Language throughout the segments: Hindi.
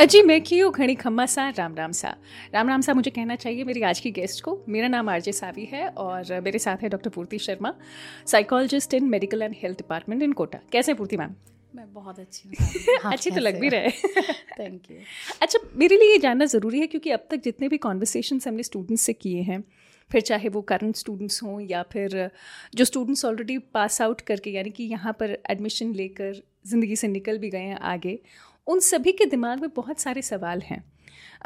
अजी मैं क्यों घड़ी खम्मा सा राम राम सा। राम राम सा मुझे कहना चाहिए मेरी आज की गेस्ट को मेरा नाम आरजे सावी है और मेरे साथ है doctor Purti Sharma psychologist in medical and health department in Kota. कैसे पूर्ति मैम? मैं बहुत अच्छी हूँ अच्छी तो लग भी रहे थैंक यू अच्छा मेरे लिए ये जानना ज़रूरी है क्योंकि अब तक जितने भी कॉन्वर्सेशन हमने स्टूडेंट्स से किए हैं फिर चाहे वो करंट स्टूडेंट्स हों या फिर जो स्टूडेंट्स ऑलरेडी पास आउट करके यानी कि यहाँ पर एडमिशन लेकर ज़िंदगी से निकल भी गए हैं आगे उन सभी के दिमाग में बहुत सारे सवाल हैं।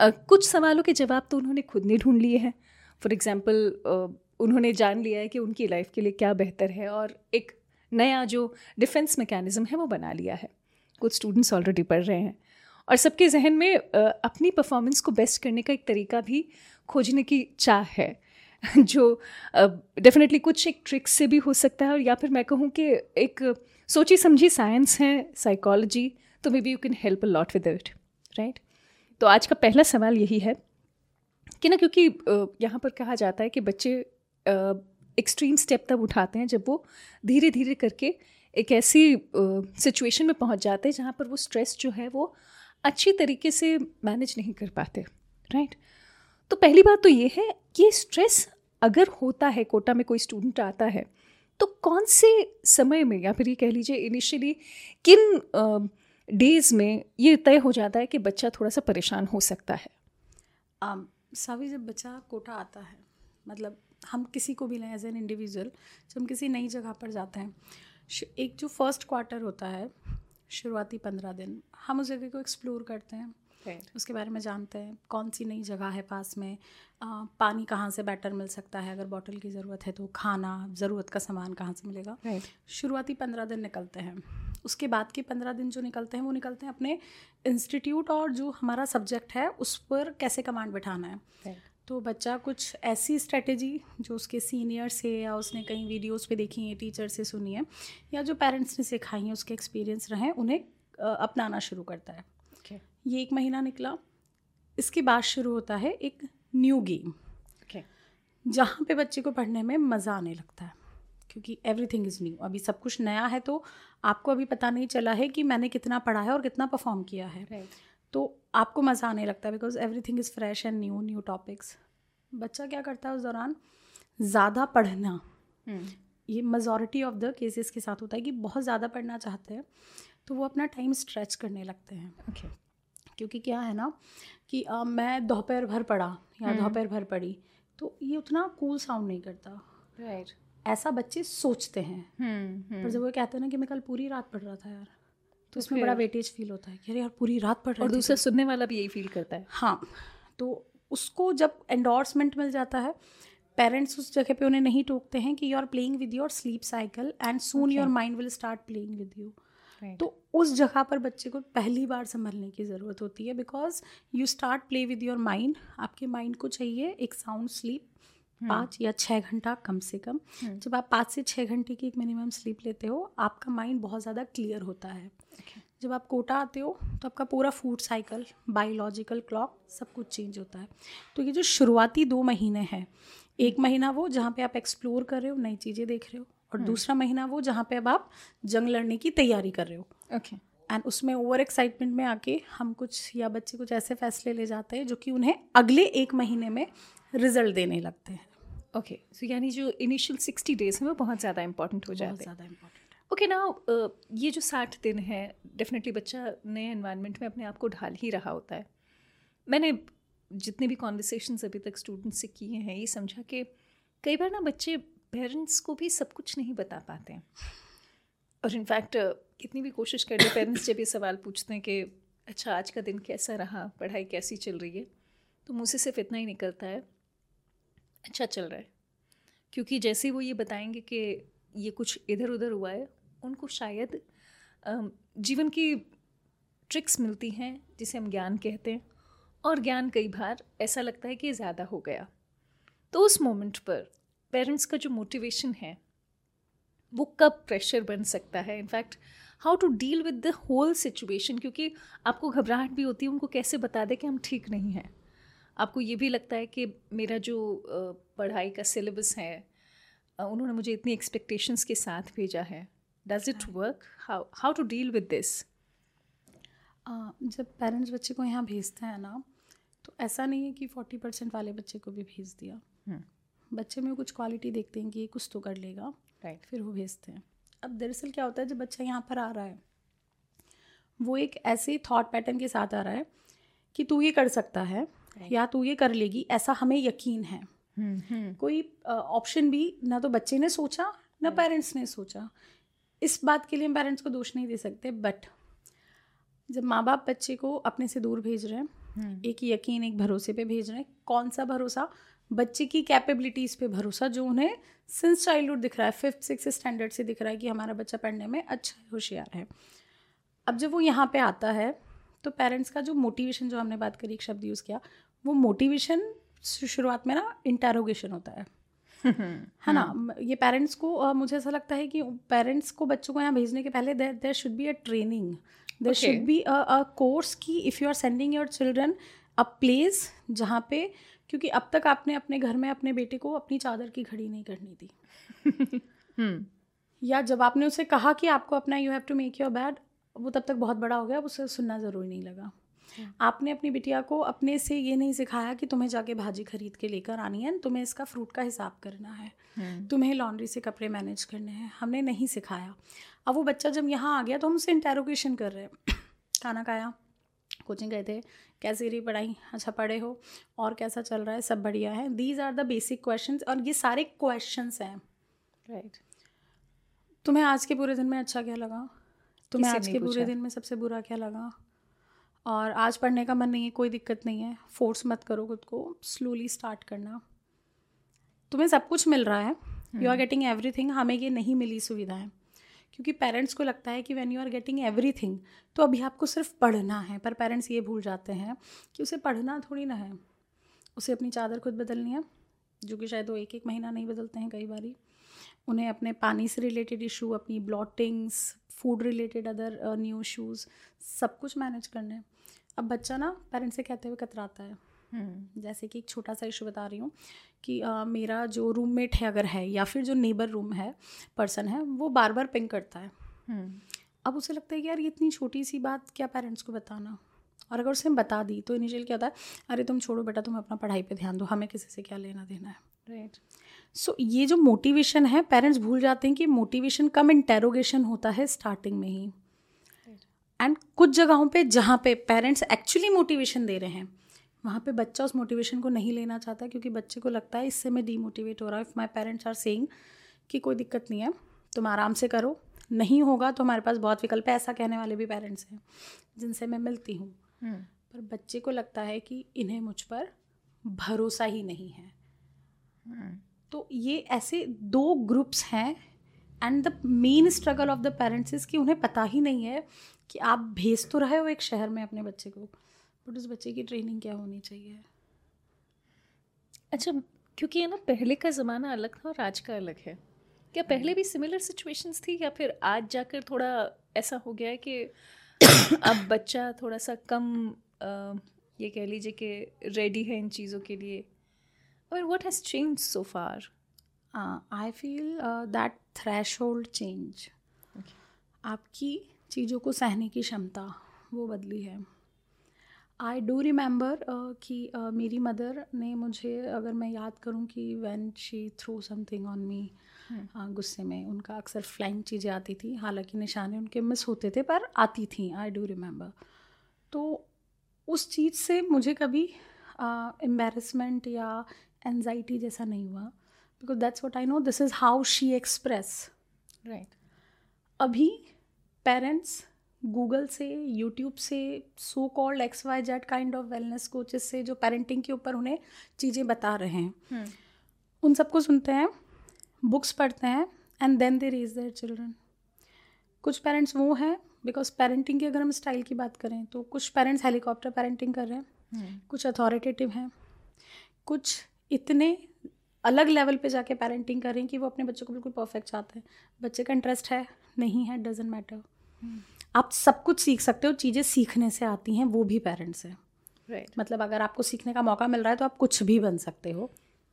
uh, कुछ सवालों के जवाब तो उन्होंने खुद ने ढूंढ लिए हैं। फॉर एग्ज़ाम्पल उन्होंने जान लिया है कि उनकी लाइफ के लिए क्या बेहतर है और एक नया जो डिफेंस मैकेनिज़्म है वो बना लिया है। कुछ स्टूडेंट्स ऑलरेडी पढ़ रहे हैं। और सबके जहन में अपनी परफॉर्मेंस को बेस्ट करने का एक तरीका भी खोजने की चाह है। जो डेफिनेटली कुछ एक ट्रिक्स से भी हो सकता है और या फिर मैं कहूँ कि एक सोची समझी साइंस है साइकोलॉजी तो maybe you can help a lot with it right तो आज का पहला सवाल यही है कि ना क्योंकि यहाँ पर कहा जाता है कि बच्चे एक्सट्रीम स्टेप तब उठाते हैं जब वो धीरे धीरे करके एक ऐसी सिचुएशन में पहुँच जाते हैं जहाँ पर वो स्ट्रेस जो है वो अच्छी तरीके से मैनेज नहीं कर पाते राइट तो पहली बात तो ये है कि स्ट्रेस अगर होता है, कोटा में कोई स्टूडेंट आता है तो कौन से समय में, या फिर ये कह लीजिए इनिशियली किन डेज़ में ये तय हो जाता है कि बच्चा थोड़ा सा परेशान हो सकता है। um, सभी जब बच्चा कोटा आता है मतलब हम किसी को भी लें एज एन इंडिविजुअल जब हम किसी नई जगह पर जाते हैं एक जो फ़र्स्ट क्वार्टर होता है शुरुआती पंद्रह दिन हम उस जगह को एक्सप्लोर करते हैं। उसके बारे में जानते हैं कौन सी नई जगह है पास में आ, पानी कहाँ से बेटर मिल सकता है अगर बॉटल की ज़रूरत है तो खाना ज़रूरत का सामान कहाँ से मिलेगा। शुरुआती पंद्रह दिन निकलते हैं। उसके बाद के पंद्रह दिन जो निकलते हैं वो निकलते हैं अपने इंस्टीट्यूट और जो हमारा सब्जेक्ट है उस पर कैसे कमांड बिठाना है। तो बच्चा कुछ ऐसी स्ट्रेटेजी जो उसके सीनियर से या उसने कहीं वीडियोस पे देखी है टीचर से सुनी है या जो पेरेंट्स ने सिखाई हैं उसके एक्सपीरियंस रहे उन्हें अपनाना शुरू करता है। Okay. ये एक महीना निकला। इसके बाद शुरू होता है एक न्यू गेम okay. जहाँ पे बच्चे को पढ़ने में मज़ा आने लगता है। क्योंकि एवरीथिंग इज़ न्यू अभी सब कुछ नया है तो आपको अभी पता नहीं चला है कि मैंने कितना पढ़ा है और कितना परफॉर्म किया है right. तो आपको मज़ा आने लगता है because everything is fresh and new new topics बच्चा क्या करता है उस दौरान ज़्यादा पढ़ना hmm. ये मेजॉरिटी ऑफ़ द केसेस के साथ होता है कि बहुत ज़्यादा पढ़ना चाहते हैं तो वो अपना टाइम स्ट्रेच करने लगते हैं okay. क्योंकि क्या है ना कि आ, मैं दोपहर भर पढ़ा या hmm. दोपहर भर पढ़ी तो ये उतना कूल साउंड नहीं करता राइट right. ऐसा बच्चे सोचते हैं। हम्म, पर जब वो कहते हैं ना कि मैं कल पूरी रात पढ़ रहा था यार तो उसमें बड़ा वेटेज फील होता है कि अरे यार पूरी रात पढ़ रहा और दूसरा सुनने वाला भी यही फील करता है। हाँ तो उसको जब एंडोर्समेंट मिल जाता है पेरेंट्स उस जगह पे उन्हें नहीं टोकते हैं कि you are playing with your sleep cycle and soon your mind will start playing with you तो उस जगह पर बच्चे को पहली बार संभलने की ज़रूरत होती है because you start play with your mind आपके माइंड को चाहिए एक साउंड स्लीप हम्म। पाँच या छः घंटा कम से कम। हम्म। जब आप पाँच से छः घंटे की एक मिनिमम स्लीप लेते हो आपका माइंड बहुत ज़्यादा क्लियर होता है। जब आप कोटा आते हो तो आपका पूरा फ़ूड साइकिल बायोलॉजिकल क्लॉक सब कुछ चेंज होता है। तो ये जो शुरुआती दो महीने हैं एक महीना वो जहाँ पे आप एक्सप्लोर कर रहे हो नई चीज़ें देख रहे हो और हम्म। दूसरा महीना वो जहाँ पे अब आप जंग लड़ने की तैयारी कर रहे हो। ओके एंड उसमें ओवर एक्साइटमेंट में आके हम कुछ या बच्चे कुछ ऐसे फैसले ले जाते हैं जो कि उन्हें अगले एक महीने में रिज़ल्ट देने लगते हैं। ओके सो यानी जो इनिशियल सिक्सटी डेज़ हैं वो बहुत ज़्यादा इंपॉर्टेंट हो जाते हैं। ज़्यादा इंपॉर्टेंट ओके ना ये जो साठ दिन है डेफिनेटली बच्चा नए इन्वायरमेंट में अपने आप को ढाल ही रहा होता है। मैंने जितने भी कॉन्वर्सेशन अभी तक स्टूडेंट्स से किए हैं ये समझा कि कई बार ना बच्चे पेरेंट्स को भी सब कुछ नहीं बता पाते हैं। और इनफैक्ट कितनी भी कोशिश कर ले पेरेंट्स जब ये सवाल पूछते हैं कि अच्छा आज का दिन कैसा रहा? पढ़ाई कैसी चल रही है? तो मुझसे सिर्फ़ इतना ही निकलता है। अच्छा चल रहा है। क्योंकि जैसे वो ये बताएँगे कि ये कुछ इधर उधर हुआ है, उनको शायद जीवन की ट्रिक्स मिलती हैं, जिसे हम ज्ञान कहते हैं। और ज्ञान कई बार ऐसा लगता है कि ज़्यादा हो गया। तो उस मोमेंट पर पेरेंट्स का जो मोटिवेशन है, वो कब प्रेशर बन सकता है? In fact how to deal with the whole situation क्योंकि आपको घबराहट भी होती है, उनको कैसे बता दें कि हम ठीक नहीं हैं? आपको ये भी लगता है कि मेरा जो पढ़ाई का सिलेबस है उन्होंने मुझे इतनी एक्सपेक्टेशंस के साथ भेजा है। Does it work how how to deal with this जब पेरेंट्स बच्चे को यहाँ भेजते हैं ना तो ऐसा नहीं है कि फोर्टी परसेंट वाले बच्चे को भी भेज दिया। हम्म। बच्चे में कुछ क्वालिटी देखते हैं कि ये कुछ तो कर लेगा राइट right. फिर वो भेजते हैं। अब दरअसल क्या होता है जब बच्चा यहाँ पर आ रहा है वो एक ऐसे थॉट पैटर्न के साथ आ रहा है कि तू ये कर सकता है या तू ये कर लेगी ऐसा हमें यकीन है। हम्म, हम्म। कोई ऑप्शन भी ना तो बच्चे ने सोचा ना पेरेंट्स ने सोचा। इस बात के लिए हम पेरेंट्स को दोष नहीं दे सकते बट जब माँ बाप बच्चे को अपने से दूर भेज रहे हैं हम्म। एक यकीन एक भरोसे पे भेज रहे हैं कौन सा भरोसा? बच्चे की कैपेबिलिटीज़ पे भरोसा जो उन्हें सिंस चाइल्डहुड दिख रहा है फिफ्थ सिक्स स्टैंडर्ड से दिख रहा है कि हमारा बच्चा पढ़ने में अच्छा होशियार है। अब जब वो यहाँ पे आता है तो पेरेंट्स का जो मोटिवेशन जो हमने बात करी एक शब्द यूज़ किया वो मोटिवेशन शुरुआत में ना इंटेरोगेशन होता है। है ना? ये पेरेंट्स को uh, मुझे ऐसा लगता है कि पेरेंट्स को बच्चों को यहाँ भेजने के पहले there there should be a training there should be a course की if you are sending your children a place जहाँ पे क्योंकि अब तक आपने अपने घर में अपने बेटे को अपनी चादर की घड़ी नहीं करनी थी। hmm. या जब आपने उसे कहा कि आपको अपना you have to make your bed वो तब तक बहुत बड़ा हो गया उसे सुनना ज़रूरी नहीं लगा। हम्म। आपने अपनी बिटिया को अपने से ये नहीं सिखाया कि तुम्हें जाके भाजी खरीद के लेकर आनी है तुम्हें इसका फ्रूट का हिसाब करना है। हम्म। तुम्हें लॉन्ड्री से कपड़े मैनेज करने हैं हमने नहीं सिखाया। अब वो बच्चा जब यहाँ आ गया तो हम उससे इंटेरोगेशन कर रहे हैं। खाना खाया कोचिंग गए थे कैसी रही पढ़ाई? अच्छा पढ़े हो? और कैसा चल रहा है? सब बढ़िया है। These are the basic question और ये सारे क्वेश्चन हैं। राइट तुम्हें आज के पूरे दिन में अच्छा क्या लगा? तुम्हें आज के पूरे दिन में सबसे बुरा क्या लगा? और आज पढ़ने का मन नहीं है कोई दिक्कत नहीं है। फोर्स मत करो खुद को स्लोली स्टार्ट करना। तुम्हें सब कुछ मिल रहा है। यू आर गेटिंग एवरी हमें ये नहीं मिली सुविधाएँ। क्योंकि पेरेंट्स को लगता है कि when you are getting every तो अभी आपको सिर्फ़ पढ़ना है। पर पेरेंट्स ये भूल जाते हैं कि उसे पढ़ना थोड़ी ना है। उसे अपनी चादर खुद बदलनी है जो कि शायद वो एक एक महीना नहीं बदलते हैं कई बारी। उन्हें अपने पानी से रिलेटेड इशू अपनी bloatings food related other new issues सब कुछ मैनेज करना है। अब बच्चा ना पेरेंट्स से कहते हुए कतराता है। हम्म। जैसे कि एक छोटा सा इशू बता रही हूँ कि आ, मेरा जो रूममेट है अगर है या फिर जो नेबर रूम है पर्सन है वो बार बार पिंक करता है। हम्म। अब उसे लगता है कि यार ये इतनी छोटी सी बात क्या पेरेंट्स को बताना? और अगर उसे बता दी तो इनिशियल क्या होता है अरे तुम छोड़ो बेटा तुम अपना पढ़ाई पे ध्यान दो हमें किसी से क्या लेना देना है? राइट सो so, ये जो मोटिवेशन है पेरेंट्स भूल जाते हैं कि मोटिवेशन कम इंटेरोगेशन होता है स्टार्टिंग में ही। एंड कुछ जगहों पे जहाँ पे पेरेंट्स एक्चुअली मोटिवेशन दे रहे हैं वहाँ पे बच्चा उस मोटिवेशन को नहीं लेना चाहता क्योंकि बच्चे को लगता है इससे मैं डीमोटिवेट हो रहा हूँ। If my parents are saying कि कोई दिक्कत नहीं है तुम आराम से करो। नहीं होगा तो हमारे पास बहुत विकल्प है ऐसा कहने वाले भी पेरेंट्स हैं जिनसे मैं मिलती हूँ। हम्म। पर बच्चे को लगता है कि इन्हें मुझ पर भरोसा ही नहीं है। हम्म। तो ये ऐसे दो ग्रुप्स हैं and the main struggle of the parents is कि उन्हें पता ही नहीं है कि आप भेज तो रहे हो एक शहर में अपने बच्चे को बट उस बच्चे की ट्रेनिंग क्या होनी चाहिए? अच्छा क्योंकि ये ना पहले का ज़माना अलग था और आज का अलग है। क्या पहले भी सिमिलर सिचुएशंस थी या फिर आज जाकर थोड़ा ऐसा हो गया है कि अब बच्चा थोड़ा सा कम आ, ये कह लीजिए कि रेडी है इन चीज़ों के लिए? और what has change so far I feel that threshold change आपकी चीज़ों को सहने की क्षमता वो बदली है। आई डू रिमेंबर कि uh, मेरी मदर ने मुझे अगर मैं याद करूँ कि when she threw something on me गुस्से में उनका अक्सर फ्लाइंग चीज़ें आती थी। हालाँकि निशाने उनके मिस होते थे पर आती थी आई डू रिमेंबर तो उस चीज़ से मुझे कभी एम्बेरसमेंट uh, या एनजाइटी जैसा नहीं हुआ because that's what I know this is how she express right अभी पेरेंट्स गूगल से यूट्यूब से so called X Y Z kind of wellness coaches से जो पेरेंटिंग के ऊपर उन्हें चीज़ें बता रहे हैं hmm. उन सबको सुनते हैं बुक्स पढ़ते हैं and then they raise their children कुछ पेरेंट्स वो हैं बिकॉज़ पेरेंटिंग की अगर हम स्टाइल की बात करें तो कुछ पेरेंट्स हेलीकॉप्टर पेरेंटिंग कर रहे हैं hmm. कुछ अथॉरिटेटिव हैं कुछ इतने अलग लेवल पे जाके पेरेंटिंग कर रहे हैं कि वो अपने बच्चों को बिल्कुल परफेक्ट चाहते हैं। बच्चे का इंटरेस्ट है नहीं है डजेंट मैटर आप सब कुछ सीख सकते हो चीज़ें सीखने से आती हैं वो भी पेरेंट्स हैं। Right right. मतलब अगर आपको सीखने का मौका मिल रहा है तो आप कुछ भी बन सकते हो।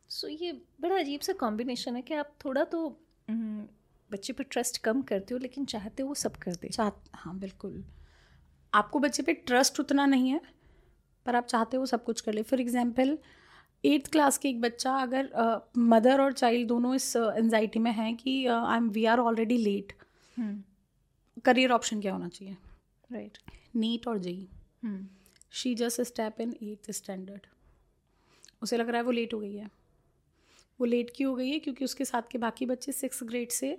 सो so, ये बड़ा अजीब सा कॉम्बिनेशन है कि आप थोड़ा तो बच्चे पर ट्रस्ट कम करते हो लेकिन चाहते हो वो सब कर दे। चाह हाँ बिल्कुल। आपको बच्चे पे ट्रस्ट उतना नहीं है पर आप चाहते हो सब कुछ कर ले। फॉर एग्ज़ाम्पल एट्थ क्लास के एक बच्चा अगर मदर uh, और चाइल्ड दोनों इस एनजाइटी uh, में हैं कि I am we are already late career option क्या होना चाहिए? राइट नीट और JEE she just step in eighth standard उसे लग रहा है वो लेट हो गई है। वो लेट क्यों हो गई है? क्योंकि उसके साथ के बाकी बच्चे सिक्स ग्रेड से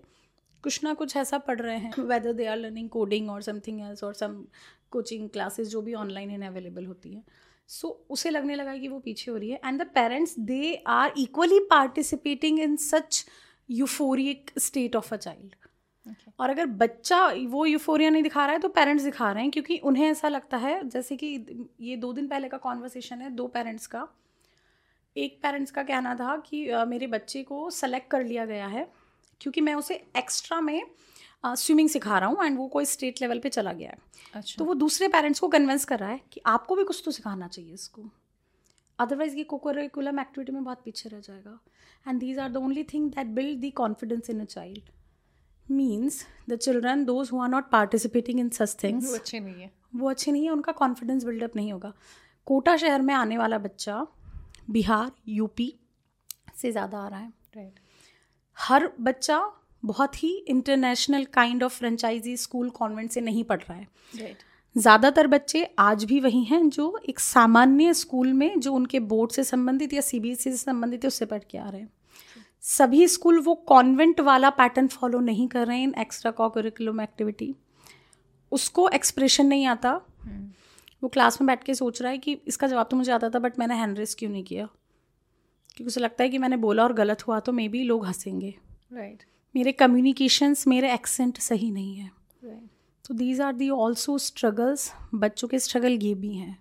कुछ ना कुछ ऐसा पढ़ रहे हैं। Whether they are learning coding और समथिंग एल्स और सम कोचिंग क्लासेस जो भी ऑनलाइन इन अवेलेबल होती हैं। सो so, उसे लगने लगा कि वो पीछे हो रही है। And the parents they are equally participating in such euphoric state of a child और अगर बच्चा वो यूफोरिया नहीं दिखा रहा है तो पेरेंट्स दिखा रहे हैं क्योंकि उन्हें ऐसा लगता है जैसे कि ये दो दिन पहले का कॉन्वर्सेशन है दो पेरेंट्स का। एक पेरेंट्स का कहना था कि मेरे बच्चे को सेलेक्ट कर लिया गया है क्योंकि मैं उसे एक्स्ट्रा में स्विमिंग सिखा रहा हूँ एंड वो कोई स्टेट लेवल पे चला गया है। अच्छा। तो वो दूसरे पेरेंट्स को कन्विंस कर रहा है कि आपको भी कुछ तो सिखाना चाहिए इसको। अदरवाइज़ ये कोकुलम एक्टिविटी में बहुत पीछे रह जाएगा। And these are the only thing that build the confidence in a child means the children those who are not participating in such things वो अच्छे नहीं है। वो अच्छे नहीं है उनका कॉन्फिडेंस बिल्डअप नहीं होगा। कोटा शहर में आने वाला बच्चा बिहार यूपी से ज़्यादा आ रहा है। Right right. हर बच्चा बहुत ही international kind of franchisee school convent से नहीं पढ़ रहा है। राइट ज़्यादातर बच्चे आज भी वही हैं जो एक सामान्य स्कूल में जो उनके बोर्ड से संबंधित या सीबीएसई से संबंधित है उससे पढ़ के आ रहे हैं। सभी स्कूल वो कॉन्वेंट वाला पैटर्न फॉलो नहीं कर रहे हैं इन एक्स्ट्रा कॉकरिकुलम एक्टिविटी उसको एक्सप्रेशन नहीं आता। hmm. वो क्लास में बैठ के सोच रहा है कि इसका जवाब तो मुझे आता था बट मैंने हैंड रेस क्यों नहीं किया? क्योंकि उसे लगता है कि मैंने बोला और गलत हुआ तो मे बी लोग हंसेंगे। Right right. मेरे कम्युनिकेशंस मेरे एक्सेंट सही नहीं है। तो these are the also struggles बच्चों के स्ट्रगल ये भी हैं।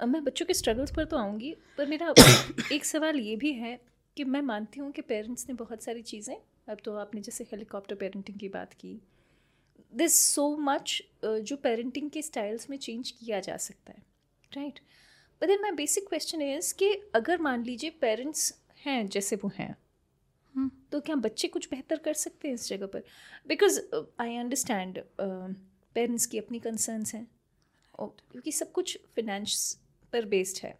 अब मैं बच्चों के स्ट्रगल्स पर तो आऊँगी पर मेरा एक सवाल ये भी है कि मैं मानती हूँ कि पेरेंट्स ने बहुत सारी चीज़ें अब तो आपने जैसे हेलीकॉप्टर पेरेंटिंग की बात की दिस सो मच जो पेरेंटिंग के स्टाइल्स में चेंज किया जा सकता है right but then my basic question is कि अगर मान लीजिए पेरेंट्स हैं जैसे वो हैं। तो क्या बच्चे कुछ बेहतर कर सकते हैं इस जगह पर? बिकॉज़ आई अंडरस्टैंड पेरेंट्स की अपनी कंसर्नस हैं। क्योंकि सब कुछ फिनेंस पर बेस्ड है।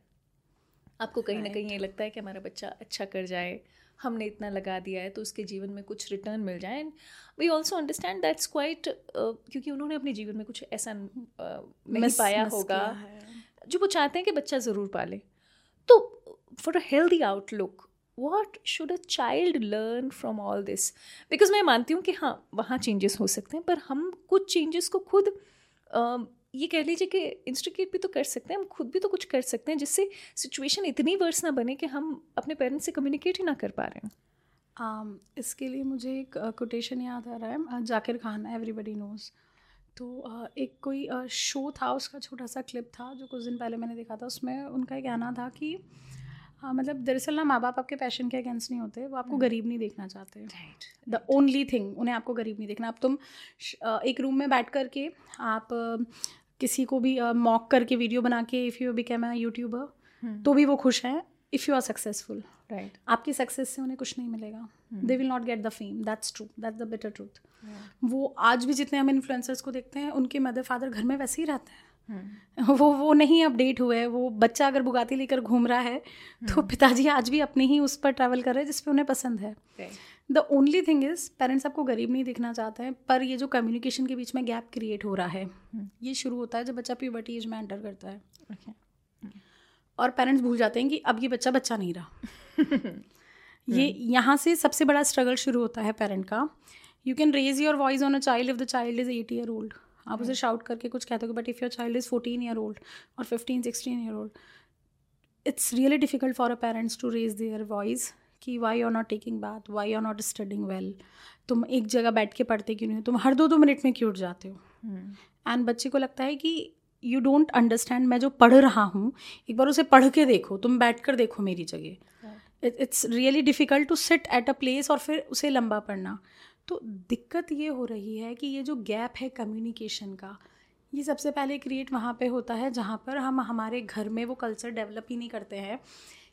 आपको कहीं ना कहीं ये लगता है कि हमारा बच्चा अच्छा कर जाए हमने इतना लगा दिया है तो उसके जीवन में कुछ रिटर्न मिल जाए। And we also understand that's quite क्योंकि उन्होंने अपने जीवन में कुछ ऐसा uh, नहीं पाया होगा जो वो चाहते हैं कि बच्चा ज़रूर पाले। तो for a healthy outlook what should a child learn from all this because मैं मानती हूँ कि हाँ वहाँ चेंजेस हो सकते हैं पर हम कुछ चेंजेस को खुद ये कह लीजिए कि इंस्टिकेट भी तो कर सकते हैं हम खुद भी तो कुछ कर सकते हैं जिससे सिचुएशन इतनी वर्स ना बने कि हम अपने पेरेंट्स से कम्युनिकेट ही ना कर पा रहे हैं। Um, इसके लिए मुझे एक कोटेशन uh, याद आ रहा है जाकिर खान एवरीबडी नोज़ तो uh, एक कोई शो uh, था उसका छोटा सा क्लिप था जो कुछ दिन पहले मैंने देखा था उसमें उनका कहना था कि हाँ मतलब दरअसल ना माँ बाप आपके पैशन के अगेंस्ट नहीं होते वो आपको hmm. गरीब नहीं देखना चाहते। राइट द ओनली थिंग उन्हें आपको गरीब नहीं देखना। अब तुम एक रूम में बैठ कर के आप किसी को भी मॉक करके वीडियो बना के if you became a YouTuber तो भी वो खुश हैं if you are successful right आपकी सक्सेस से उन्हें कुछ नहीं मिलेगा। They will not get the fame that's true that's the better truth वो आज भी जितने हम इन्फ्लुएंसर्स को देखते हैं उनके मदर फादर घर में वैसे ही रहते हैं. वो वो नहीं अपडेट हुए वो बच्चा अगर बुगाती लेकर घूम रहा है तो hmm. पिताजी आज भी अपने ही उस पर ट्रैवल कर रहे हैं जिस पे उन्हें पसंद है। The only thing is parents आपको गरीब नहीं दिखना चाहते हैं पर ये जो कम्युनिकेशन के बीच में गैप क्रिएट हो रहा है hmm. ये शुरू होता है जब बच्चा प्यूबर्टी एज में एंटर करता है। Okay. और पेरेंट्स भूल जाते हैं कि अब ये बच्चा बच्चा नहीं रहा। ये यहाँ से सबसे बड़ा स्ट्रगल शुरू होता है पेरेंट का। You can raise your voice on a child if the child is eight year old आप उसे शाउट करके कुछ कहते हो but if your child is fourteen year old और fifteen sixteen year old it's really difficult for a parents to raise their voice कि वाई आर नॉट टेकिंग बात why are not studying well तुम एक जगह बैठ के पढ़ते क्यों नहीं हो? तुम हर दो दो मिनट में क्यों उठ जाते हो? And hmm. बच्चे को लगता है कि यू डोंट अंडरस्टैंड मैं जो पढ़ रहा हूँ एक बार उसे पढ़ के देखो तुम बैठ कर देखो मेरी जगह। It's really difficult to sit at a place और फिर उसे लंबा पढ़ना। तो दिक्कत ये हो रही है कि ये जो गैप है कम्युनिकेशन का ये सबसे पहले क्रिएट वहाँ पे होता है जहाँ पर हम हमारे घर में वो कल्चर डेवलप ही नहीं करते हैं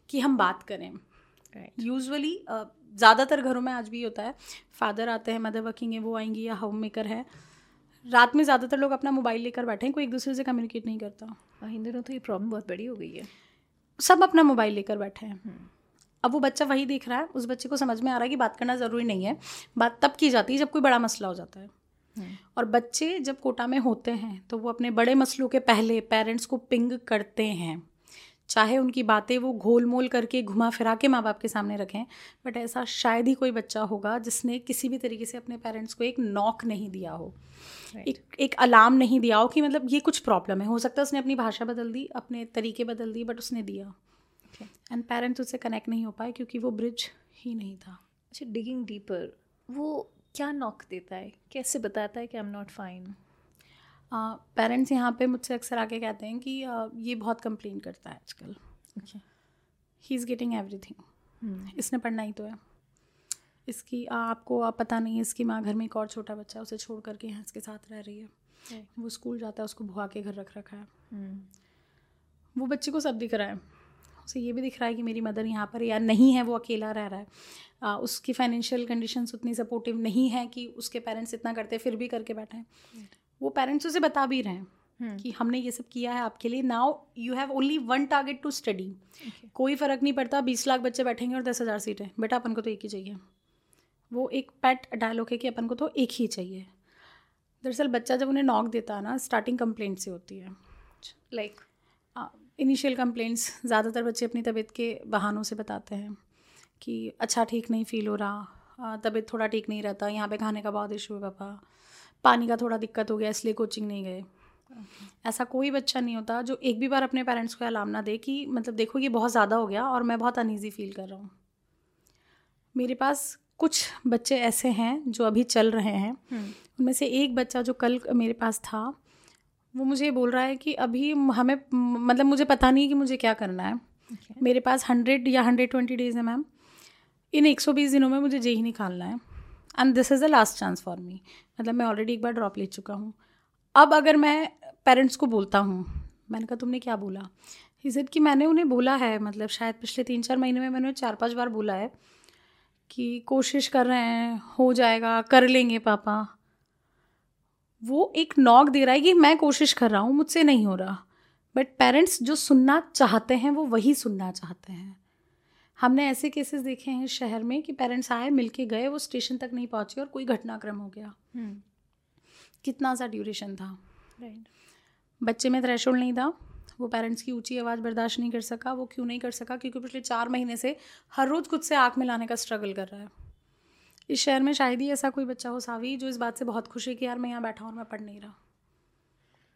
कि हम बात करें। Usually right. ज़्यादातर घरों में आज भी होता है। फादर आते हैं मदर वर्किंग है वो आएँगी या होम मेकर है। रात में ज़्यादातर लोग अपना मोबाइल लेकर बैठे हैं कोई एक दूसरे से कम्युनिकेट नहीं करता। हाँ, इन दिनों तो ये प्रॉब्लम बहुत बड़ी हो गई है। सब अपना मोबाइल लेकर बैठे हैं। हम्म। अब वो बच्चा वही देख रहा है उस बच्चे को समझ में आ रहा है कि बात करना ज़रूरी नहीं है। बात तब की जाती है जब कोई बड़ा मसला हो जाता है। हम्म। और बच्चे जब कोटा में होते हैं तो वो अपने बड़े मसलों के पहले पेरेंट्स को पिंग करते हैं। चाहे उनकी बातें वो घोल मोल करके घुमा फिरा के माँ बाप के सामने रखें बट ऐसा शायद ही कोई बच्चा होगा जिसने किसी भी तरीके से अपने पेरेंट्स को एक नॉक नहीं दिया हो। Right. एक एक अलार्म नहीं दिया हो कि मतलब ये कुछ प्रॉब्लम है। हो सकता है उसने अपनी भाषा बदल दी अपने तरीके बदल दिए बट उसने दिया। Okay. एंड पेरेंट्स उससे कनेक्ट नहीं हो पाए क्योंकि वो ब्रिज ही नहीं था। अच्छा डिगिंग डीपर वो क्या नॉक देता है? कैसे बताता है कि I am not fine parents यहाँ पे मुझसे अक्सर आके कहते हैं कि uh, ये बहुत कंप्लेन करता है आजकल। ही इज़ गेटिंग एवरीथिंग इसने पढ़ना ही तो है। इसकी आ, आपको आप पता नहीं है इसकी माँ घर में एक और छोटा बच्चा है, उसे छोड़ करके यहाँ इसके साथ रह रही है। वो स्कूल जाता है उसको भुआ के घर रख रखा है। वो बच्चे को सब दिख रहा है। उसे ये भी दिख रहा है कि मेरी मदर यहाँ पर या नहीं है वो अकेला रह रहा है। आ, उसकी फाइनेंशियल कंडीशंस उतनी सपोर्टिव नहीं है कि उसके पेरेंट्स इतना करते फिर भी करके बैठे हैं। वो पेरेंट्स उसे बता भी रहे हैं कि हमने ये सब किया है आपके लिए। Now you have only one target to study कोई फ़र्क नहीं पड़ता बीस लाख बच्चे बैठेंगे और दस हज़ार सीटें। बेटा अपन को तो एक ही चाहिए। वो एक पैट डायलॉग है कि अपन को तो एक ही चाहिए। दरअसल बच्चा जब उन्हें नॉक देता है ना स्टार्टिंग कंप्लेंट से होती है। लाइक इनिशियल कंप्लेंट्स ज़्यादातर बच्चे अपनी तबीयत के बहानों से बताते हैं कि अच्छा ठीक नहीं फील हो रहा तबीयत थोड़ा ठीक नहीं रहता यहाँ पे खाने का बहुत इशू है पापा। पानी का थोड़ा दिक्कत हो गया इसलिए कोचिंग नहीं गए। ऐसा कोई बच्चा नहीं होता जो एक भी बार अपने पेरेंट्स को अलाम ना दे कि मतलब देखो ये बहुत ज़्यादा हो गया और मैं बहुत अनईजी फील कर रहा हूँ। मेरे पास कुछ बच्चे ऐसे हैं जो अभी चल रहे हैं। उनमें से एक बच्चा जो कल मेरे पास था वो मुझे बोल रहा है कि अभी हमें मतलब मुझे पता नहीं कि मुझे क्या करना है। Okay. मेरे पास हंड्रेड या हंड्रेड ट्वेंटी डेज़ है मैम इन एक सौ बीस दिनों में मुझे जे ही निकालना है। And this is the last chance for me मतलब मैं ऑलरेडी एक बार ड्रॉप ले चुका हूँ। अब अगर मैं पेरेंट्स को बोलता हूँ मैंने कहा तुमने क्या बोला? सेड कि मैंने उन्हें बोला है मतलब शायद पिछले तीन चार महीने में मैंने चार पाँच बार बोला है कि कोशिश कर रहे हैं हो जाएगा कर लेंगे पापा। वो एक नॉक दे रहा है कि मैं कोशिश कर रहा हूँ मुझसे नहीं हो रहा। बट पेरेंट्स जो सुनना चाहते हैं वो वही सुनना चाहते हैं। हमने ऐसे केसेस देखे हैं शहर में कि पेरेंट्स आए मिलके गए वो स्टेशन तक नहीं पहुँचे और कोई घटनाक्रम हो गया। hmm. कितना सा ड्यूरेशन था। राइट बच्चे में थ्रेशोल्ड नहीं था वो पेरेंट्स की ऊँची आवाज़ बर्दाश्त नहीं कर सका वो क्यों नहीं कर सका क्योंकि पिछले चार महीने से हर रोज़ खुद से आँख मिलाने का स्ट्रगल कर रहा है। इस शहर में शायद ही ऐसा कोई बच्चा हो, सावी, जो इस बात से बहुत खुश है कि यार मैं यहाँ बैठा हूँ और मैं पढ़ नहीं रहा।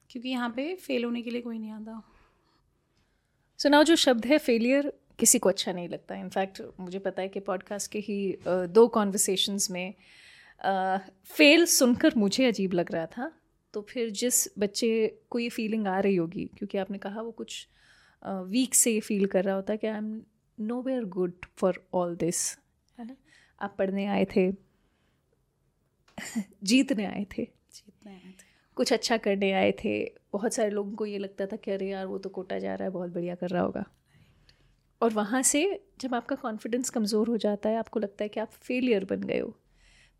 क्योंकि यहाँ पे फेल होने के लिए कोई नहीं आता। सुनाओ नाउ जो शब्द है फेलियर किसी को अच्छा नहीं लगता। इनफैक्ट मुझे पता है कि पॉडकास्ट के ही दो कॉन्वर्सेशंस में फेल सुनकर मुझे अजीब लग रहा था। तो फिर जिस बच्चे को ये फीलिंग आ रही होगी, क्योंकि आपने कहा वो कुछ वीक से ये फील कर रहा होता है कि I am nowhere good for all this आप पढ़ने आए थे। जीतने आए थे। जीतने आए थे। कुछ अच्छा करने आए थे। बहुत सारे लोगों को ये लगता था कि अरे यार वो तो कोटा जा रहा है बहुत बढ़िया कर रहा होगा। और वहाँ से जब आपका कॉन्फिडेंस कमज़ोर हो जाता है आपको लगता है कि आप फेलियर बन गए हो।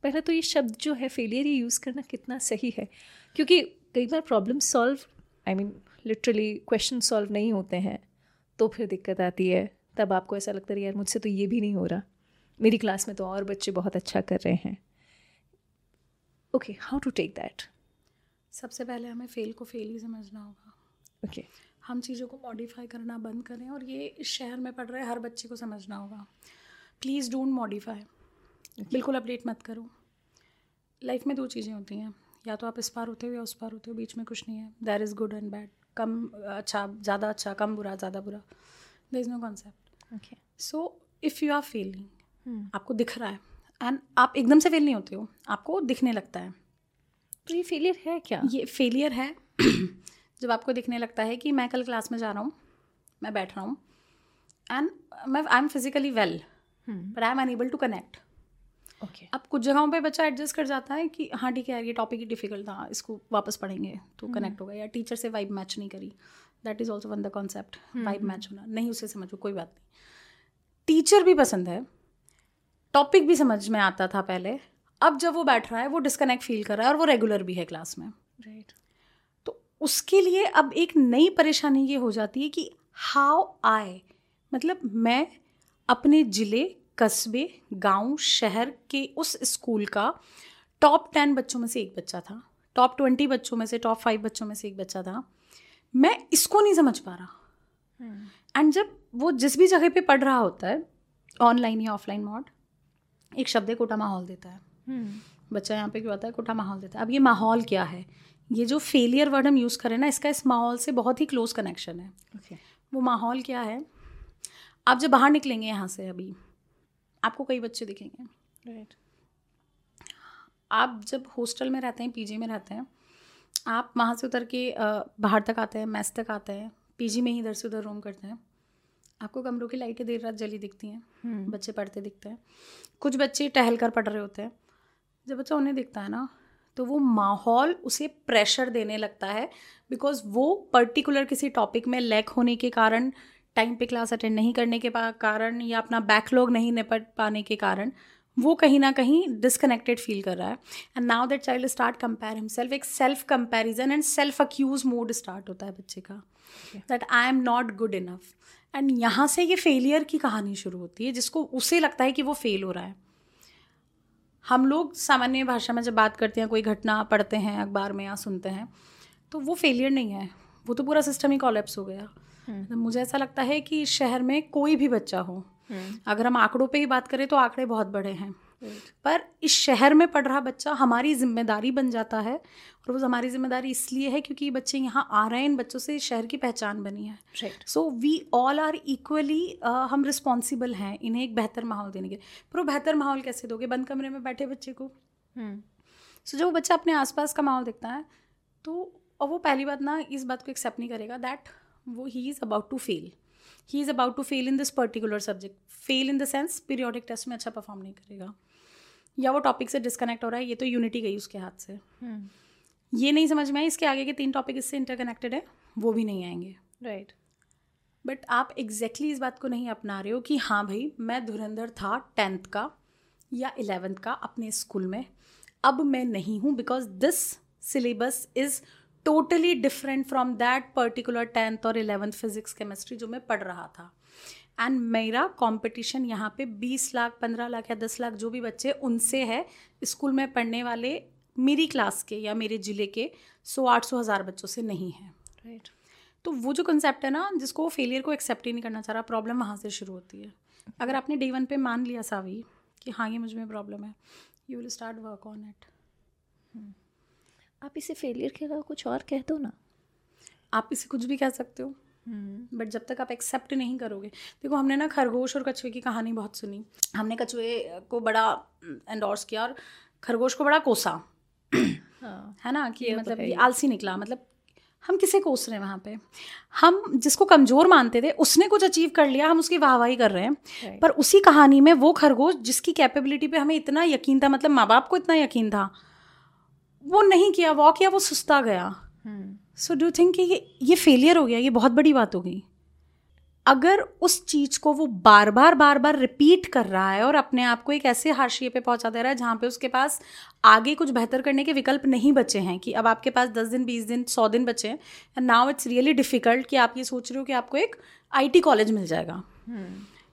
पहले तो ये शब्द जो है फेलियर ये यूज़ करना कितना सही है? क्योंकि कई बार problem solve I mean literally question solve नहीं होते हैं तो फिर दिक्कत आती है। तब आपको ऐसा लगता है यार मुझसे तो ये भी नहीं हो रहा। मेरी क्लास में तो और बच्चे बहुत अच्छा कर रहे हैं। Okay how to take that सबसे पहले हमें फेल को फेल ही समझना होगा। Okay okay. हम चीज़ों को मॉडिफाई करना बंद करें और ये इस शहर में पढ़ रहे हर बच्चे को समझना होगा। प्लीज़ डोंट मॉडिफाई बिल्कुल अपडेट मत करो। लाइफ में दो चीज़ें होती हैं। या तो आप इस पार होते हो या उस पार होते हो बीच में कुछ नहीं है। There is good and bad कम अच्छा ज़्यादा अच्छा कम बुरा ज़्यादा बुरा। There is no concept okay so if you are failing आपको दिख रहा है। एंड आप एकदम से फेल नहीं होते हो। आपको दिखने लगता है। तो ये फेलियर है क्या? ये फेलियर है। जब आपको दिखने लगता है कि मैं कल क्लास में जा रहा हूँ मैं बैठ रहा हूँ एंड मैं I am physically well but I am unable to connect okay अब कुछ जगहों पे बच्चा एडजस्ट कर जाता है कि हाँ ठीक है यार ये टॉपिक ही डिफ़िकल्ट था इसको वापस पढ़ेंगे तो कनेक्ट होगा या टीचर से वाइब मैच नहीं करी। That is also one the concept vibe match होना। नहीं उसे समझो कोई बात नहीं। टीचर भी पसंद है। टॉपिक भी समझ में आता था पहले। अब जब वो बैठ रहा है वो डिस्कनेक्ट फील कर रहा है और वो रेगुलर भी है क्लास में। Right right. तो उसके लिए अब एक नई परेशानी ये हो जाती है कि हाउ आई मतलब मैं अपने ज़िले कस्बे गाँव शहर के उस स्कूल का टॉप टेन बच्चों में से एक बच्चा था। टॉप ट्वेंटी बच्चों में से टॉप फाइव बच्चों में से एक बच्चा था। मैं इसको नहीं समझ पा रहा। And hmm. जब वो जिस भी जगह पे पढ़ रहा होता है ऑनलाइन या ऑफलाइन मोड एक शब्द है कोटा माहौल देता है। बच्चा यहाँ पे क्यों आता है? कोटा माहौल देता है। अब ये माहौल क्या है? ये जो फेलियर वर्ड हम यूज़ करें ना इसका इस माहौल से बहुत ही क्लोज कनेक्शन है। Okay. वो माहौल क्या है? आप जब बाहर निकलेंगे यहाँ से अभी आपको कई बच्चे दिखेंगे। Right right. आप जब हॉस्टल में रहते हैं पीजी में रहते हैं आप वहाँ से उतर के बाहर तक आते हैं मैस तक आते हैं पीजी में ही इधर से उधर रूम करते हैं। आपको कमरों की लाइटें देर रात जली दिखती हैं हम्म। बच्चे पढ़ते दिखते हैं। कुछ बच्चे टहल कर पढ़ रहे होते हैं। जब बच्चा उन्हें दिखता है ना तो वो माहौल उसे प्रेशर देने लगता है बिकॉज़ वो पर्टिकुलर किसी टॉपिक में लैक होने के कारण टाइम पे क्लास अटेंड नहीं करने के कारण या अपना बैकलॉग नहीं निपट पाने के कारण वो कहीं ना कहीं डिसकनेक्टेड फील कर रहा है। And now that child start compare himself एक self comparison and self accuse mode start होता है बच्चे का। That I am not good enough and यहाँ से ये फेलियर की कहानी शुरू होती है जिसको उसे लगता है कि वो फेल हो रहा है। हम लोग सामान्य भाषा में जब बात करते हैं कोई घटना पढ़ते हैं अखबार में या सुनते हैं तो वो फेलियर नहीं है। वो तो पूरा सिस्टम ही कॉलेप्स हो गया। तो मुझे ऐसा लगता है कि शहर में कोई भी बच्चा हो हम्म। अगर हम आंकड़ों पे ही बात करें तो आंकड़े बहुत बड़े हैं। पर इस शहर में पढ़ रहा बच्चा हमारी ज़िम्मेदारी बन जाता है और वो हमारी ज़िम्मेदारी इसलिए है क्योंकि ये बच्चे यहाँ आ रहे हैं इन बच्चों से शहर की पहचान बनी है। So we all are equally हम रिस्पॉन्सिबल हैं इन्हें एक बेहतर माहौल देने के पर वो बेहतर माहौल कैसे दोगे बंद कमरे में बैठे बच्चे को? सो हम्म। जब वो बच्चा अपने आसपास का माहौल देखता है तो और वो पहली बात ना इस बात को एक्सेप्ट नहीं करेगा दैट वो ही is about to fail he is about to fail in this particular subject fail in the sense periodic test में अच्छा परफॉर्म नहीं करेगा। या वो टॉपिक से डिस्कनेक्ट हो रहा है ये तो यूनिटी गई उसके हाथ से hmm. ये नहीं समझ में आई इसके आगे के तीन टॉपिक इससे इंटरकनेक्टेड है वो भी नहीं आएँगे राइट right. बट आप एग्जैक्टली exactly इस बात को नहीं अपना रहे हो कि हाँ भाई मैं धुरंधर था टेंथ का या इलेवेंथ का अपने स्कूल में अब मैं नहीं हूँ because this syllabus is totally different from that particular tenth और इलेवेंथ फिजिक्स केमिस्ट्री जो मैं पढ़ रहा था एंड मेरा कंपटीशन यहाँ पे बीस लाख पंद्रह लाख या दस लाख जो भी बच्चे उनसे है स्कूल में पढ़ने वाले मेरी क्लास के या मेरे ज़िले के सौ आठ सौ हज़ार बच्चों से नहीं है। Right right. तो वो जो कंसेप्ट है ना जिसको फेलियर को एक्सेप्ट ही नहीं करना चाह रहा प्रॉब्लम वहाँ से शुरू होती है। अगर आपने डे वन पे मान लिया सावी कि हाँ ये मुझमें प्रॉब्लम है you will start work on it आप इसे फेलियर के अलावा कुछ और कह दो ना। आप इसे कुछ भी कह सकते हो। बट हम्म। जब तक आप एक्सेप्ट नहीं करोगे देखो हमने ना खरगोश और कछुए की कहानी बहुत सुनी। हमने कछुए को बड़ा एंडोर्स किया और खरगोश को बड़ा कोसा। हाँ, है ना? कि तो मतलब ये आलसी निकला। मतलब हम किसे कोस रहे हैं वहाँ पे? हम जिसको कमज़ोर मानते थे उसने कुछ अचीव कर लिया हम उसकी वाहवाही कर रहे हैं। पर उसी कहानी में वो खरगोश जिसकी कैपेबिलिटी पे हमें इतना यकीन था मतलब माँ बाप को इतना यकीन था वो नहीं किया वॉक किया वो सुस्ता गया। सो डू थिंक कि ये ये फेलियर हो गया, ये बहुत बड़ी बात हो गई। अगर उस चीज़ को वो बार बार बार बार रिपीट कर रहा है और अपने आप को एक ऐसे हाशिए पे पहुँचा दे रहा है जहाँ पे उसके पास आगे कुछ बेहतर करने के विकल्प नहीं बचे हैं कि अब आपके पास दस दिन, बीस दिन, सौ दिन बचे हैं and now it's really difficult कि आप ये सोच रहे हो कि आपको एक आईटी कॉलेज मिल जाएगा।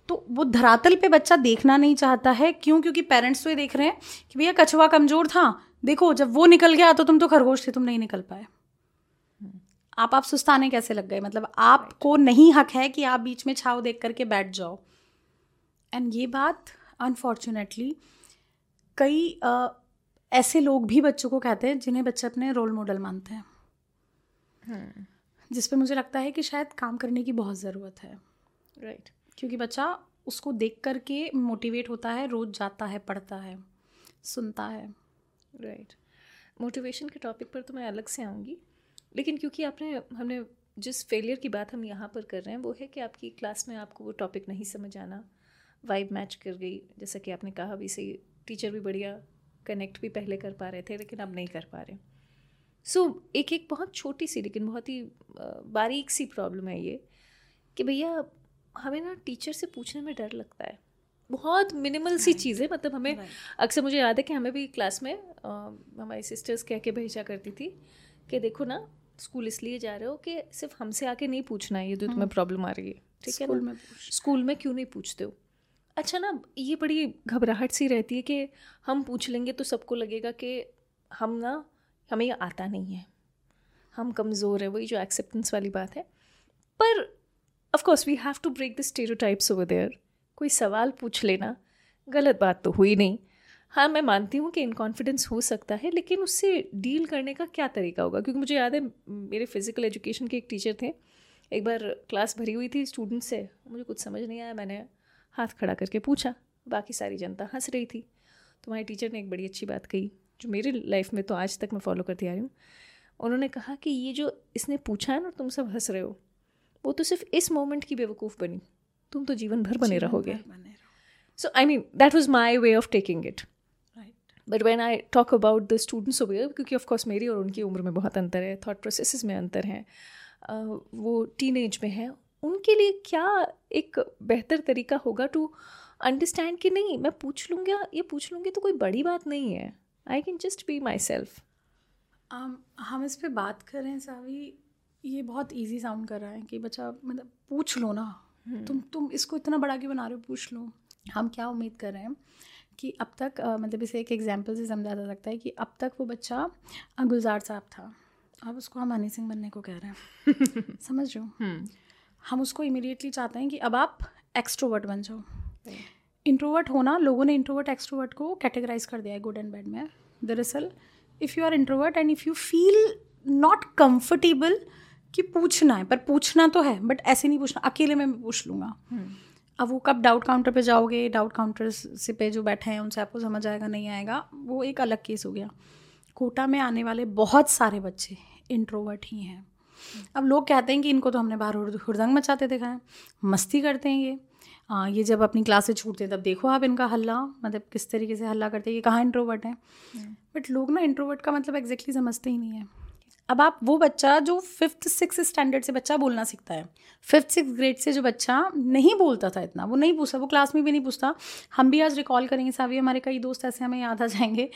तो वो धरातल पे बच्चा देखना नहीं चाहता है, क्यों? क्योंकि पेरेंट्स तो ये देख रहे हैं कि भैया कछुआ कमज़ोर था, देखो जब वो निकल गया तो तुम तो खरगोश थे, तुम नहीं निकल पाए। आप आप सुस्ताने कैसे लग गए? मतलब आपको नहीं हक है कि आप बीच में छाव देख करके बैठ जाओ। एंड ये बात अनफॉर्चुनेटली कई आ, ऐसे लोग भी बच्चों को कहते हैं जिन्हें बच्चे अपने रोल मॉडल मानते हैं। Hmm. जिस पे मुझे लगता है कि शायद काम करने की बहुत ज़रूरत है। Right right. क्योंकि बच्चा उसको देख करके मोटिवेट होता है रोज़ जाता है पढ़ता है सुनता है। Right right. मोटिवेशन के टॉपिक पर तो मैं अलग से आऊँगी। लेकिन क्योंकि आपने हमने जिस फेलियर की बात हम यहाँ पर कर रहे हैं वो है कि आपकी क्लास में आपको वो टॉपिक नहीं समझ आना। वाइब मैच कर गई। जैसा कि आपने कहा भी सही टीचर भी बढ़िया कनेक्ट भी पहले कर पा रहे थे लेकिन अब नहीं कर पा रहे। सो so, एक एक बहुत छोटी सी लेकिन बहुत ही बारीक सी प्रॉब्लम है ये कि भैया हमें ना टीचर से पूछने में डर लगता है। बहुत मिनिमल सी चीज़ें मतलब हमें अक्सर मुझे याद है कि हमें भी क्लास में हमारी सिस्टर्स कह के भेजा करती थी कि देखो ना स्कूल इसलिए जा रहे हो कि सिर्फ़ हमसे आके नहीं पूछना है ये जो तुम्हें प्रॉब्लम आ रही है ठीक है स्कूल में स्कूल में क्यों नहीं पूछते हो? अच्छा ना ये बड़ी घबराहट सी रहती है कि हम पूछ लेंगे तो सबको लगेगा कि हम ना हमें ये आता नहीं है। हम कमज़ोर है वही जो एक्सेप्टेंस वाली बात है। पर of course we have to break the stereotypes over there कोई सवाल पूछ लेना गलत बात तो हुई नहीं। हाँ मैं मानती हूँ कि इनकॉन्फिडेंस हो सकता है लेकिन उससे डील करने का क्या तरीका होगा? क्योंकि मुझे याद है मेरे फ़िज़िकल एजुकेशन के एक टीचर थे। एक बार क्लास भरी हुई थी स्टूडेंट से मुझे कुछ समझ नहीं आया मैंने हाथ खड़ा करके पूछा बाकी सारी जनता हंस रही थी। तो हमारे टीचर ने एक बड़ी अच्छी बात कही जो मेरी लाइफ में तो आज तक मैं फॉलो करती आ रही हूँ। उन्होंने कहा कि ये जो इसने पूछा है ना तुम सब हंस रहे हो वो तो सिर्फ़ इस मोमेंट की बेवकूफ़ बनी। तुम तो जीवन भर बने रहोगे। So I mean that was my way of taking it but when I talk about the students over क्योंकि ऑफकोर्स मेरी और उनकी उम्र में बहुत अंतर है थाट प्रोसेस में अंतर है uh, वो टीन एज में है उनके लिए क्या एक बेहतर तरीका होगा टू अंडरस्टैंड कि नहीं मैं पूछ लूँगा ये पूछ लूँगी तो कोई बड़ी बात नहीं है। I can just be myself हम इस पर बात करें सावी ये बहुत इजी साउंड कर रहा है कि बच्चा मतलब पूछ लो ना। हम्म। तुम तुम इसको इतना बड़ा क्यों बना रहे हो पूछ लो। हम क्या उम्मीद कर रहे हैं कि अब तक मतलब इसे एक एग्ज़ाम्पल से समझा जा सकता है कि अब तक वो बच्चा गुलजार साहब था। अब उसको हम हनी सिंह बनने को कह रहे हैं। समझ रहे हो? हम्म। हम उसको इमीडिएटली चाहते हैं कि अब आप एक्सट्रोवर्ट बन जाओ। इंट्रोवर्ट होना लोगों ने इंट्रोवर्ट एक्सट्रोवर्ट को कैटेगराइज कर दिया है गुड एंड बैड में। दरअसल if you are introvert and if you feel not comfortable कि पूछना है पर पूछना तो है बट ऐसे नहीं पूछना अकेले में मैं पूछ लूँगा। hmm. अब वो कब डाउट काउंटर पे जाओगे? डाउट काउंटर से पे जो बैठे हैं उनसे आपको समझ आएगा नहीं आएगा। वो एक अलग केस हो गया। कोटा में आने वाले बहुत सारे बच्चे इंट्रोवर्ट ही हैं। अब लोग कहते हैं कि इनको तो हमने बाहर हुरदंग मचाते देखा है। मस्ती करते हैं ये। आ, ये जब अपनी क्लास से छूटते हैं तब देखो आप इनका हल्ला मतलब किस तरीके से हल्ला करते हैं ये कहाँ इंट्रोवर्ट हैं? बट हम्म। लोग ना इंट्रोवर्ट का मतलब एग्जैक्टली exactly समझते ही नहीं है। अब आप वो बच्चा जो फिफ्थ सिक्स स्टैंडर्ड से बच्चा बोलना सीखता है। फिफ्थ सिक्स ग्रेड से जो बच्चा नहीं बोलता था इतना वो नहीं पूछता वो क्लास में भी नहीं पूछता। हम भी आज रिकॉल करेंगे सावी हमारे कई दोस्त ऐसे हमें याद आ जाएँगे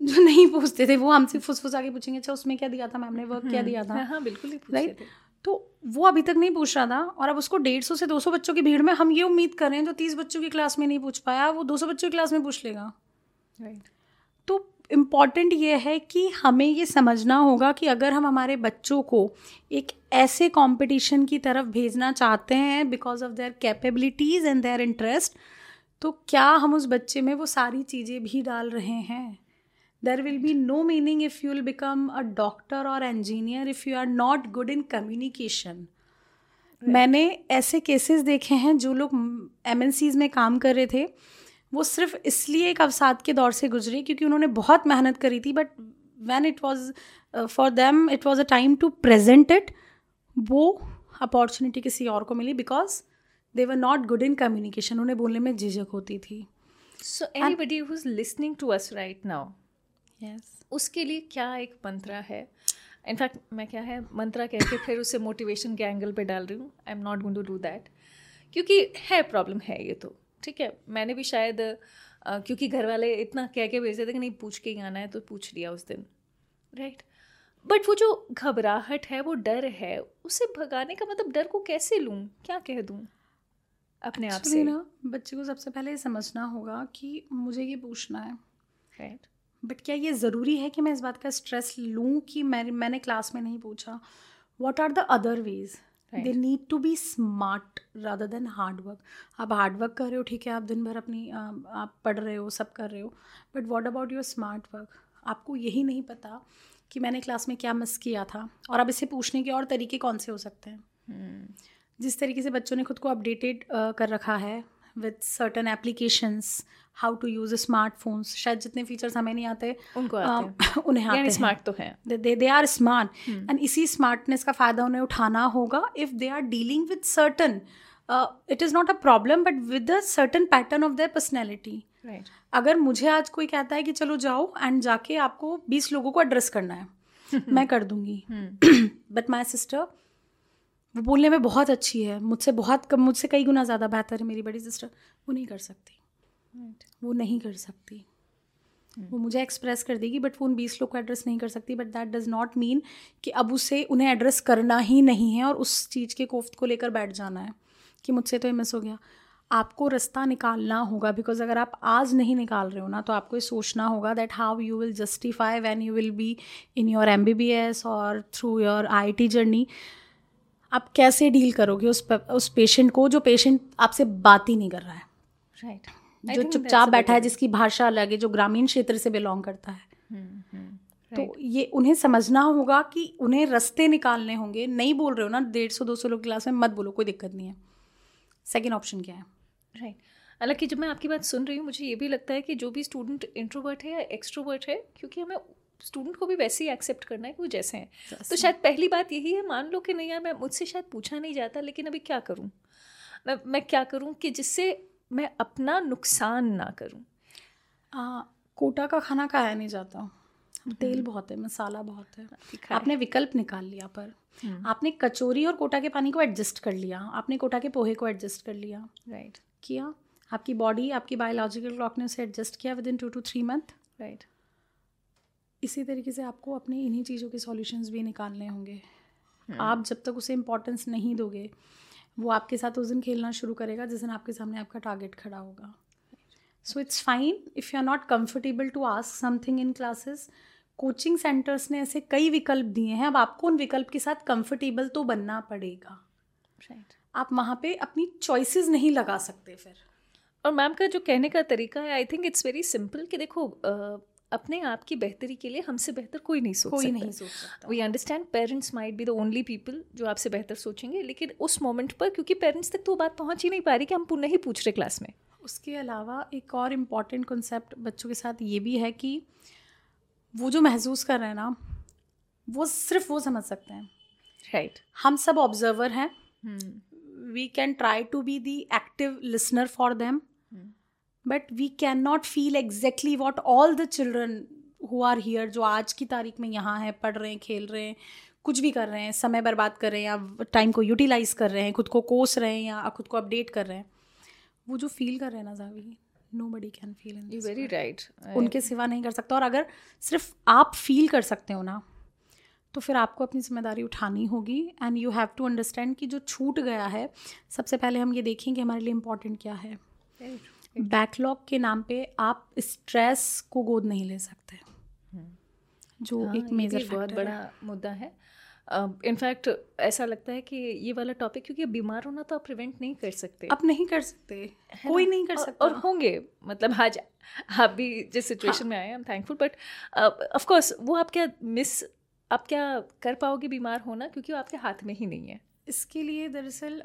जो नहीं पूछते थे। वो हमसे फुस आगे पूछेंगे अच्छा उसमें क्या दिया था मैम ने? वर्क क्या हम्म, दिया था? हाँ, हाँ बिल्कुल राइट तो वो अभी तक नहीं पूछ रहा था और अब उसको डेढ़ सौ से दो सौ बच्चों की भीड़ में हम ये उम्मीद कर रहे हैं जो तीस बच्चों की क्लास में नहीं पूछ पाया वो दो सौ बच्चों की क्लास में पूछ लेगा। राइट इंपॉर्टेंट ये है कि हमें ये समझना होगा कि अगर हम हमारे बच्चों को एक ऐसे कंपटीशन की तरफ़ भेजना चाहते हैं because of their capabilities and their interest तो क्या हम उस बच्चे में वो सारी चीज़ें भी डाल रहे हैं? There will be no meaning if you will become a doctor और engineer if you are not good in communication मैंने ऐसे केसेस देखे हैं जो लोग एम में काम कर रहे थे। वो सिर्फ़ इसलिए एक अवसाद के दौर से गुजरी क्योंकि उन्होंने बहुत मेहनत करी थी but when it was for them it was a time to present it वो अपॉर्चुनिटी किसी और को मिली because they were not good in communication उन्हें बोलने में झिझक होती थी। So anybody who is listening to us right now yes. उसके लिए क्या एक मंत्रा है? इनफैक्ट मैं क्या है मंत्रा कह के फिर उसे मोटिवेशन के एंगल पे डाल रही हूँ। I am not going to do that क्योंकि है प्रॉब्लम है ये तो। ठीक है मैंने भी शायद आ, क्योंकि घर वाले इतना कह के भेजे थे कि नहीं पूछ के ही आना है तो पूछ लिया उस दिन। राइट बट वो जो घबराहट है वो डर है उसे भगाने का मतलब डर को कैसे लूँ? क्या कह दूँ? अपने आप से। ना बच्चे को सबसे पहले समझना होगा कि मुझे ये पूछना है। राइट बट क्या ये ज़रूरी है कि मैं इस बात का स्ट्रेस लूँ कि मैं मैंने क्लास में नहीं पूछा? What are the other ways they need to be smart rather than hard work आप हार्ड वर्क कर रहे हो ठीक है आप दिन भर अपनी आप पढ़ रहे हो सब कर रहे हो but what about your smart work आपको यही नहीं पता कि मैंने क्लास में क्या मिस किया था और अब इसे पूछने के और तरीके कौन से हो सकते हैं। Hmm. जिस तरीके से बच्चों ने खुद को अपडेटेड uh, कर रखा है with certain applications how to use smartphones शायद जितने फीचर्स हमें नहीं आते उनको आते हैं। उन्हें आते स्मार्ट तो है। They they are smart and इसी स्मार्टनेस का फ़ायदा उन्हें उठाना होगा if they are dealing with certain it is not a problem but with a certain pattern of their personality अगर मुझे आज कोई कहता है कि चलो जाओ एंड जाके आपको बीस लोगों को एड्रेस करना है मैं कर दूँगी। बट माई सिस्टर वो बोलने में बहुत अच्छी है मुझसे बहुत मुझसे कई गुना ज़्यादा बेहतर है मेरी बड़ी सिस्टर वो नहीं कर सकती। वो नहीं कर सकती। वो मुझे एक्सप्रेस कर देगी बट वो उन बीस लोग को एड्रेस नहीं कर सकती but that does not mean कि अब उसे उन्हें एड्रेस करना ही नहीं है और उस चीज़ के कोफ्त को लेकर बैठ जाना है कि मुझसे तो ये मिस हो गया। आपको रास्ता निकालना होगा बिकॉज़ अगर आप आज नहीं निकाल रहे हो ना तो आपको ये सोचना होगा that how you will justify when you will be in your M B B S और through your I T journey आप कैसे डील करोगे उस उस पेशेंट को जो पेशेंट आपसे बात ही नहीं कर रहा है? Right right. जो चुपचाप बैठा है जिसकी भाषा अलग है जो ग्रामीण क्षेत्र से बिलोंग करता है। हम्म, हम्म, तो ये उन्हें समझना होगा कि उन्हें रास्ते निकालने होंगे। नहीं बोल रहे हो ना डेढ़ सौ दो सौ लोग क्लास में मत बोलो कोई दिक्कत नहीं है। सेकेंड ऑप्शन क्या है? राइट हालाँकि जब मैं आपकी बात सुन रही हूँ मुझे ये भी लगता है कि जो भी स्टूडेंट इंट्रोवर्ट है या एक्सट्रोवर्ट है क्योंकि हमें स्टूडेंट को भी वैसे ही एक्सेप्ट करना है कि वो जैसे हैं। तो शायद पहली बात यही है मान लो कि नहीं यार मैं मुझसे शायद पूछा नहीं जाता लेकिन अभी क्या करूँ? मैं मैं क्या करूँ कि जिससे मैं अपना नुकसान ना करूँ। कोटा का खाना खाया नहीं जाता। तेल हम्म। बहुत है मसाला बहुत है। आपने विकल्प निकाल लिया पर। हम्म। आपने कचोरी और कोटा के पानी को एडजस्ट कर लिया। आपने कोटा के पोहे को एडजस्ट कर लिया। Right right. किया। आपकी बॉडी आपकी बायोलॉजिकल क्लॉक ने उसे एडजस्ट किया within two two three month right इसी तरीके से आपको अपने इन्हीं चीज़ों के सॉल्यूशंस भी निकालने होंगे। हम्म। आप जब तक उसे इम्पोर्टेंस नहीं दोगे वो आपके साथ उस दिन खेलना शुरू करेगा जिस दिन आपके सामने आपका टारगेट खड़ा होगा। So it's fine if you are not comfortable to ask something in classes coaching centres ने ऐसे कई विकल्प दिए हैं अब आपको उन विकल्प के साथ कंफर्टेबल तो बनना पड़ेगा। Right right. आप वहाँ पे अपनी चॉइसेस नहीं लगा सकते फिर। और मैम का जो कहने का तरीका है I think it's very simple कि देखो अपने आप की बेहतरी के लिए हमसे बेहतर कोई नहीं सोच कोई सकता। नहीं सोच सकता। We understand parents might be the only people जो आपसे बेहतर सोचेंगे लेकिन उस मोमेंट पर क्योंकि पेरेंट्स तक तो बात पहुँच ही नहीं पा रही कि हम नहीं पूछ रहे क्लास में। उसके अलावा एक और इंपॉर्टेंट कॉन्सेप्ट बच्चों के साथ ये भी है कि वो जो महसूस कर रहे हैं ना वो सिर्फ़ वो समझ सकते हैं। Right right. हम सब ऑब्जर्वर हैं। We can try to be the active listener for them but we can not feel exactly what all the children who are here जो आज की तारीख में यहाँ हैं पढ़ रहे हैं खेल रहे हैं कुछ भी कर रहे हैं समय बर्बाद कर रहे हैं या टाइम को यूटिलाइज कर रहे हैं खुद को कोस रहे हैं या खुद को अपडेट कर रहे हैं वो जो फील कर रहे हैं ना Xavi nobody can feel in very right उनके सिवा नहीं कर सकता। और अगर सिर्फ़ आप फील कर सकते हो ना तो फिर आपको अपनी ज़िम्मेदारी उठानी होगी। And you have to understand कि जो छूट गया है सबसे पहले हम ये देखें कि हमारे लिए इम्पोर्टेंट क्या है। बैकलॉग के नाम पे आप स्ट्रेस को गोद नहीं ले सकते। hmm. जो हाँ, एक मेजर बहुत बड़ा मुद्दा है। इनफैक्ट uh, ऐसा लगता है कि ये वाला टॉपिक क्योंकि बीमार होना तो आप प्रिवेंट नहीं कर सकते। आप नहीं कर सकते। कोई नहीं कर सकता। और होंगे। मतलब आज आप भी जिस सिचुएशन हाँ. में आए I am thankful but of course वो आप क्या मिस आप क्या कर पाओगे बीमार होना? क्योंकि वो आपके हाथ में ही नहीं है। इसके लिए दरअसल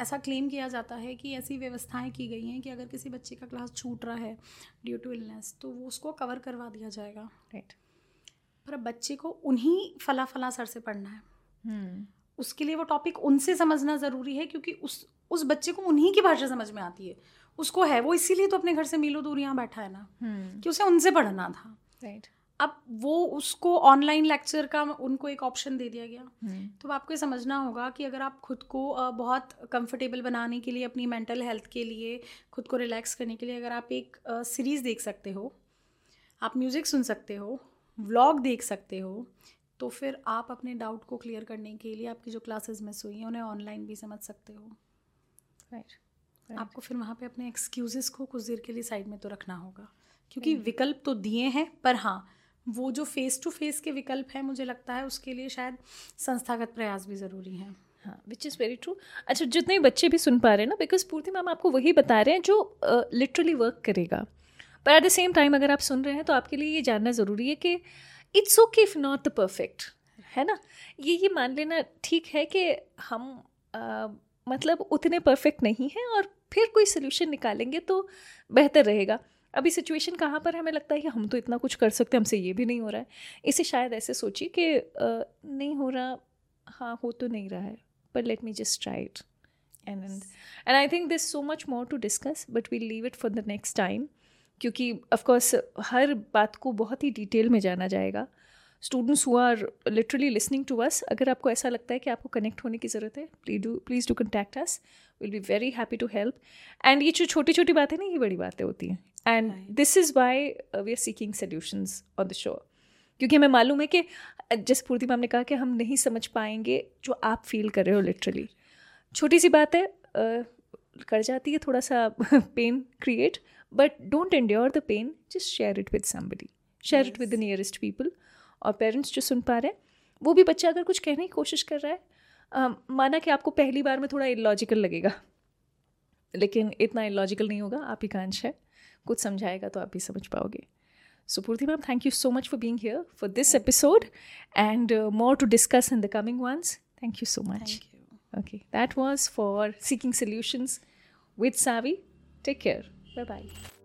ऐसा क्लेम किया जाता है कि ऐसी व्यवस्थाएँ की गई हैं कि अगर किसी बच्चे का क्लास छूट रहा है ड्यू टू इलनेस तो वो उसको कवर करवा दिया जाएगा राइट पर अब बच्चे को उन्हीं फला फला सर से पढ़ना है hmm. उसके लिए वो टॉपिक उनसे समझना ज़रूरी है क्योंकि उस उस बच्चे को उन्हीं की भाषा समझ में आती है उसको है वो इसीलिए तो अपने घर से मीलो दूर यहाँ बैठा है ना hmm. कि उसे उनसे पढ़ना था राइट right. अब वो उसको ऑनलाइन लेक्चर का उनको एक ऑप्शन दे दिया गया hmm. तो आपको समझना होगा कि अगर आप खुद को बहुत कंफर्टेबल बनाने के लिए अपनी मेंटल हेल्थ के लिए खुद को रिलैक्स करने के लिए अगर आप एक सीरीज़ देख सकते हो आप म्यूज़िक सुन सकते हो व्लॉग देख सकते हो तो फिर आप अपने डाउट को क्लियर करने के लिए आपकी जो क्लासेस मिस हुई हैं उन्हें ऑनलाइन भी समझ सकते हो राइट right. right. आपको फिर वहाँ पे अपने एक्सक्यूज़ेस को कुछ देर के लिए साइड में तो रखना होगा क्योंकि right. विकल्प तो दिए हैं पर हाँ वो जो फेस टू फेस के विकल्प हैं मुझे लगता है उसके लिए शायद संस्थागत प्रयास भी ज़रूरी हैं। हाँ विच इज़ वेरी ट्रू अच्छा जितने बच्चे भी सुन पा रहे हैं ना बिकॉज़ पूर्ति मैम आपको वही बता रहे हैं जो लिटरली uh, वर्क करेगा। पर एट द सेम टाइम अगर आप सुन रहे हैं तो आपके लिए ये जानना ज़रूरी है कि it's okay if not the perfect है ना? ये ये मान लेना ठीक है कि हम आ, मतलब उतने परफेक्ट नहीं हैं और फिर कोई सोल्यूशन निकालेंगे तो बेहतर रहेगा। अभी सिचुएशन कहाँ पर हमें लगता है कि हम तो इतना कुछ कर सकते हैं, हमसे ये भी नहीं हो रहा है। इसे शायद ऐसे सोचिए कि नहीं हो रहा हाँ हो तो नहीं रहा है पर let me just try it and and I think this so much more to discuss but we leave it for the next time क्योंकि ऑफकोर्स हर बात को बहुत ही डिटेल में जाना जाएगा। Students who are literally listening to us अगर आपको ऐसा लगता है कि आपको कनेक्ट होने की ज़रूरत है please do please do contact us will be very happy to help and ये जो छोटी छोटी बातें ना, ये बड़ी बातें होती हैं। And this is why we are seeking solutions on the show क्योंकि हमें मालूम है कि जैसे पूर्ति मैम ने कहा कि हम नहीं समझ पाएँगे जो आप फील कर रहे हो लिटरली छोटी सी बात है uh, कर जाती है थोड़ा सा pain create but don't endure the pain just share it with somebody share it with the nearest people और पेरेंट्स जो सुन पा रहे हैं वो भी बच्चा अगर कुछ कहने की कोशिश कर रहा है माना कि आपको पहली बार में थोड़ा इलॉजिकल लगेगा। लेकिन इतना इलॉजिकल नहीं होगा आप ही का अंश है। कुछ समझाएगा तो आप भी समझ पाओगे so Purti ma'am thank you so much for being here for this episode and more to discuss in the coming ones thank you so much Okay, that was for Seeking Solutions with Savi. Take care. Bye bye.